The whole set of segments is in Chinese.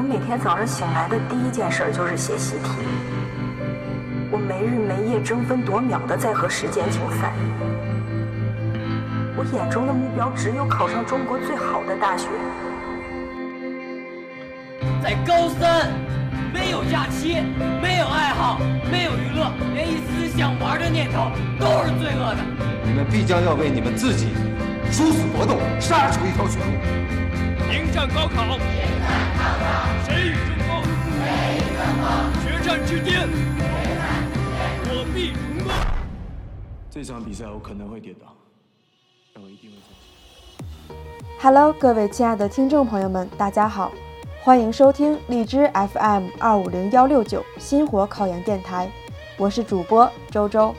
我每天早上醒来的第一件事就是写习题，我没日没夜、争分夺秒的在和时间竞赛。我眼中的目标只有考上中国最好的大学。在高三，没有假期，没有爱好，没有娱乐，连一丝想玩的念头都是罪恶的。你们必将要为你们自己殊死搏斗，杀出一条血路。迎战高考，谁与争锋？决战之巅，我必成功。这场比赛我可能会跌倒，但我一定会站起来。Hello，各位亲爱的听众朋友们，大家好，欢迎收听荔枝 FM 二五零幺六九星火考研电台，我是主播周周，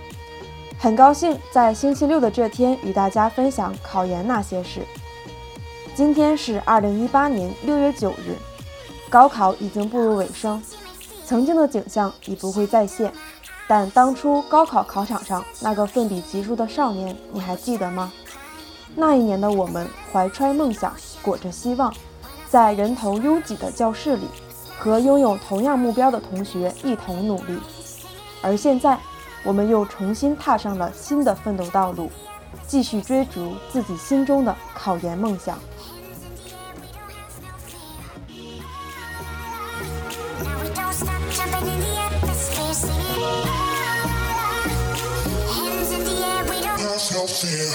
很高兴在星期六的这天与大家分享考研那些事。今天是二零一八年六月九日，高考已经步入尾声，曾经的景象已不会再现，但当初高考考场上那个奋笔疾书的少年，你还记得吗？那一年的我们怀揣梦想，裹着希望，在人头拥挤的教室里，和拥有同样目标的同学一同努力。而现在，我们又重新踏上了新的奋斗道路，继续追逐自己心中的考研梦想。No fear.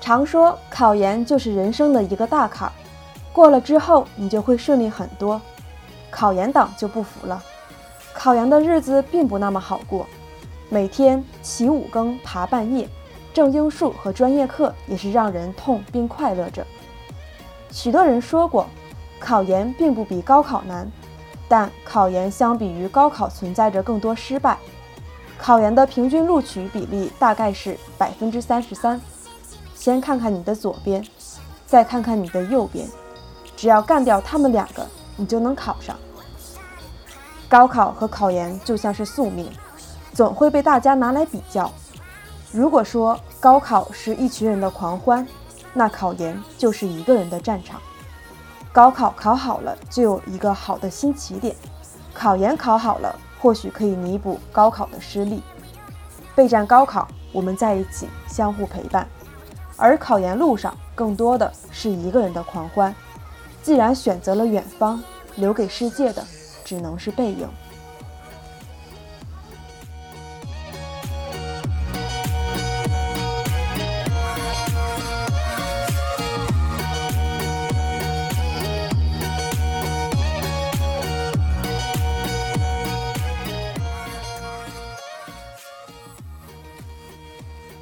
常说考研就是人生的一个大坎儿，过了之后你就会顺利很多。考研党就不服了，考研的日子并不那么好过，每天起五更爬半夜，正英数和专业课也是让人痛并快乐着。许多人说过，考研并不比高考难，但考研相比于高考存在着更多失败。考研的平均录取比例大概是百分之三十三。先看看你的左边，再看看你的右边，只要干掉他们两个，你就能考上。高考和考研就像是宿命，总会被大家拿来比较。如果说高考是一群人的狂欢，那考研就是一个人的战场。高考考好了，就有一个好的新起点；考研考好了，或许可以弥补高考的失利。备战高考，我们在一起，相互陪伴。而考研路上更多的是一个人的狂欢。既然选择了远方，留给世界的只能是背影。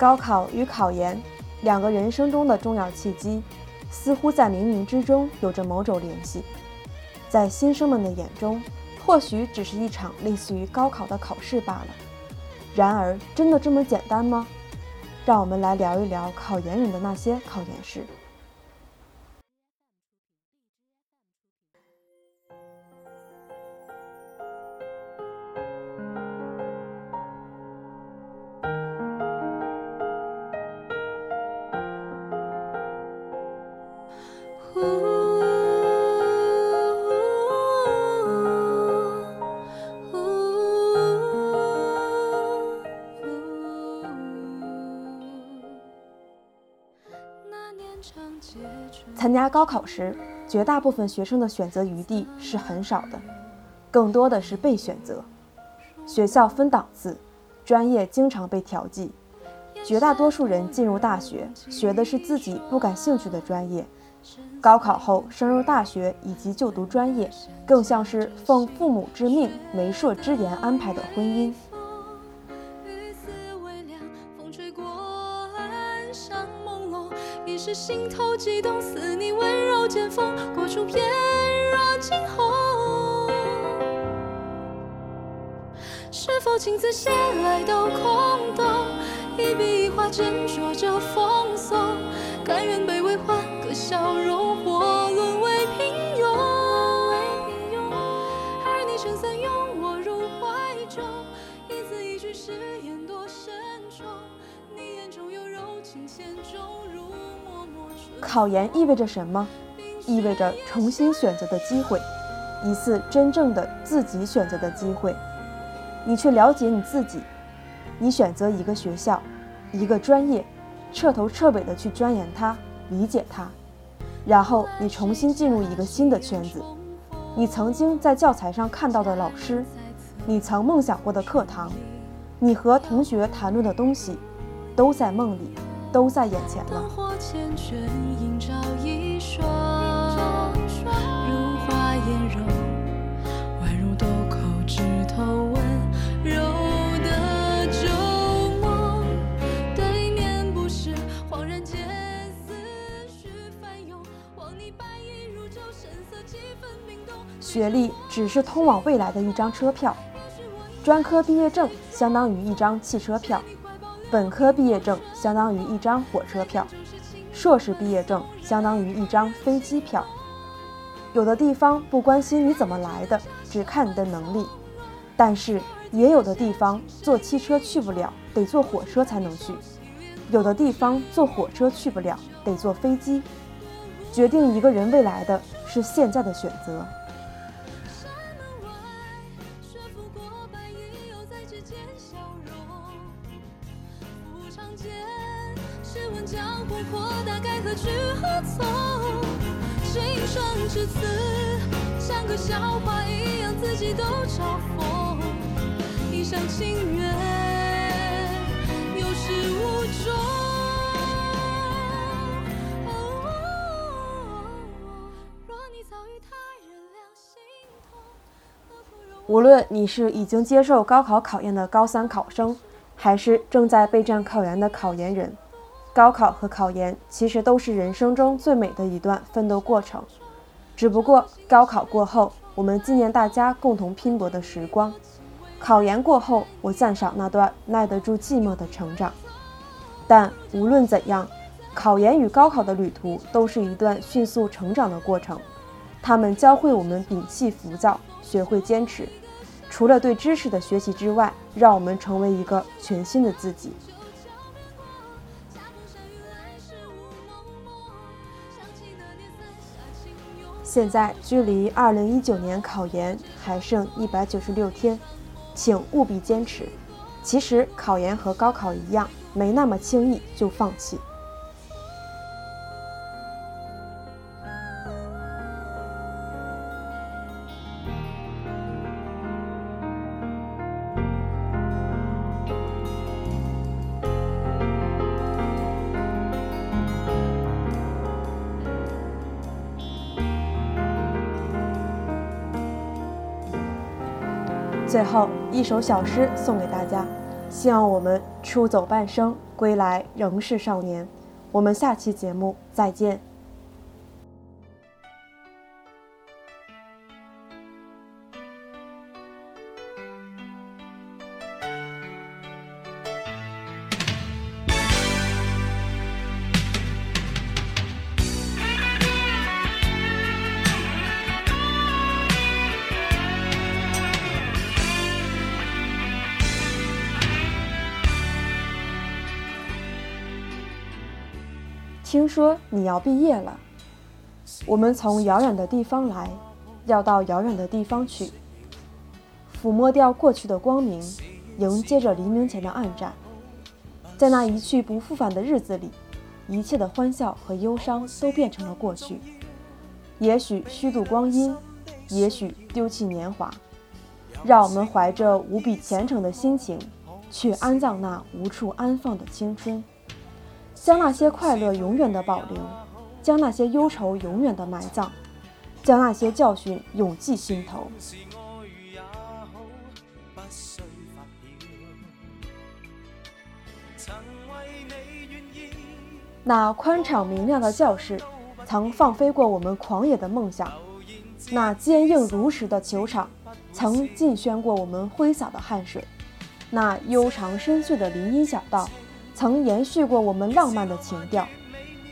高考与考研。两个人生中的重要契机，似乎在冥冥之中有着某种联系。在新生们的眼中，或许只是一场类似于高考的考试罢了。然而，真的这么简单吗？让我们来聊一聊考研人的那些考研事。参加高考时，绝大部分学生的选择余地是很少的，更多的是被选择。学校分档次，专业经常被调剂，绝大多数人进入大学学的是自己不感兴趣的专业。高考后升入大学以及就读专业，更像是奉父母之命、媒妁之言安排的婚姻。是心头悸动似你温柔剑锋过处翩若惊鸿是否情字写来都空洞一笔一画斟酌着奉送甘愿卑微换个笑容或沦为平庸。而你撑伞拥我入怀中一字一句誓言多慎重你眼中有柔情千种如考研意味着什么？意味着重新选择的机会，一次真正的自己选择的机会。你去了解你自己，你选择一个学校，一个专业，彻头彻尾的去钻研它，理解它，然后你重新进入一个新的圈子。你曾经在教材上看到的老师，你曾梦想过的课堂，你和同学谈论的东西，都在梦里，都在眼前了。缱绻，映照一双如花颜容，宛如豆蔻枝头温柔的旧梦。对面不是恍然间思绪翻涌，望你白衣如昼，神色几分明动。学历只是通往未来的一张车票，专科毕业证相当于一张汽车票。本科毕业证相当于一张火车票。硕士毕业证相当于一张飞机票。有的地方不关心你怎么来的，只看你的能力；但是也有的地方坐汽车去不了，得坐火车才能去；有的地方坐火车去不了，得坐飞机。决定一个人未来的是现在的选择。这次像个笑话一样，自己都嘲讽，一厢情愿，有始无终无论你是已经接受高考考验的高三考生，还是正在备战考研的考研人，高考和考研其实都是人生中最美的一段奋斗过程。只不过高考过后，我们纪念大家共同拼搏的时光；考研过后，我赞赏那段耐得住寂寞的成长。但无论怎样，考研与高考的旅途都是一段迅速成长的过程。他们教会我们摒弃浮躁，学会坚持。除了对知识的学习之外，让我们成为一个全新的自己。现在距离二零一九年考研还剩一百九十六天，请务必坚持。其实考研和高考一样，没那么轻易就放弃。最后一首小诗送给大家，希望我们出走半生，归来仍是少年。我们下期节目再见。听说你要毕业了，我们从遥远的地方来，要到遥远的地方去。抚摸掉过去的光明，迎接着黎明前的暗淡。在那一去不复返的日子里，一切的欢笑和忧伤都变成了过去。也许虚度光阴，也许丢弃年华，让我们怀着无比虔诚的心情，去安葬那无处安放的青春。将那些快乐永远的保留，将那些忧愁永远的埋葬，将那些教训永记心头。那宽敞明亮的教室，曾放飞过我们狂野的梦想；那坚硬如石的球场，曾尽宣过我们挥洒的汗水；那悠长深邃的林荫小道。曾延续过我们浪漫的情调，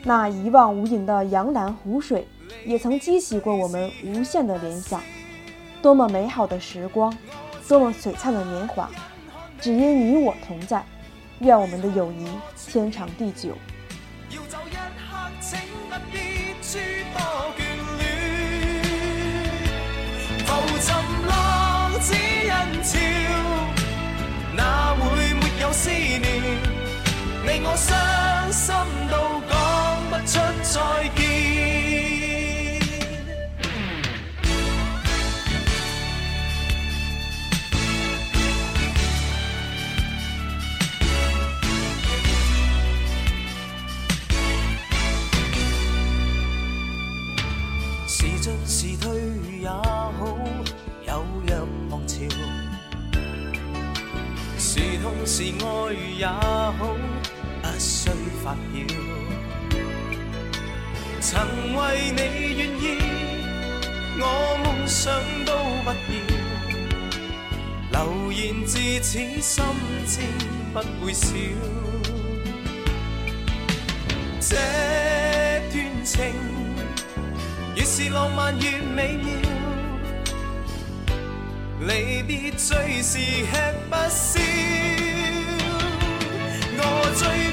那一望无垠的杨澜湖水，也曾激起过我们无限的联想。多么美好的时光，多么璀璨的年华，只因你我同在。愿我们的友谊天长地久。要走一刻，请不书多眷恋。浮沉浪只因潮，哪会没有思念？你我伤心到讲不出再见。时进时退也好，有若浪潮。时痛时爱也好，需发表。曾为你愿意，我梦想都不要。流言自此心知不会少。这段情越是浪漫越美妙，離別最是吃不消。我最。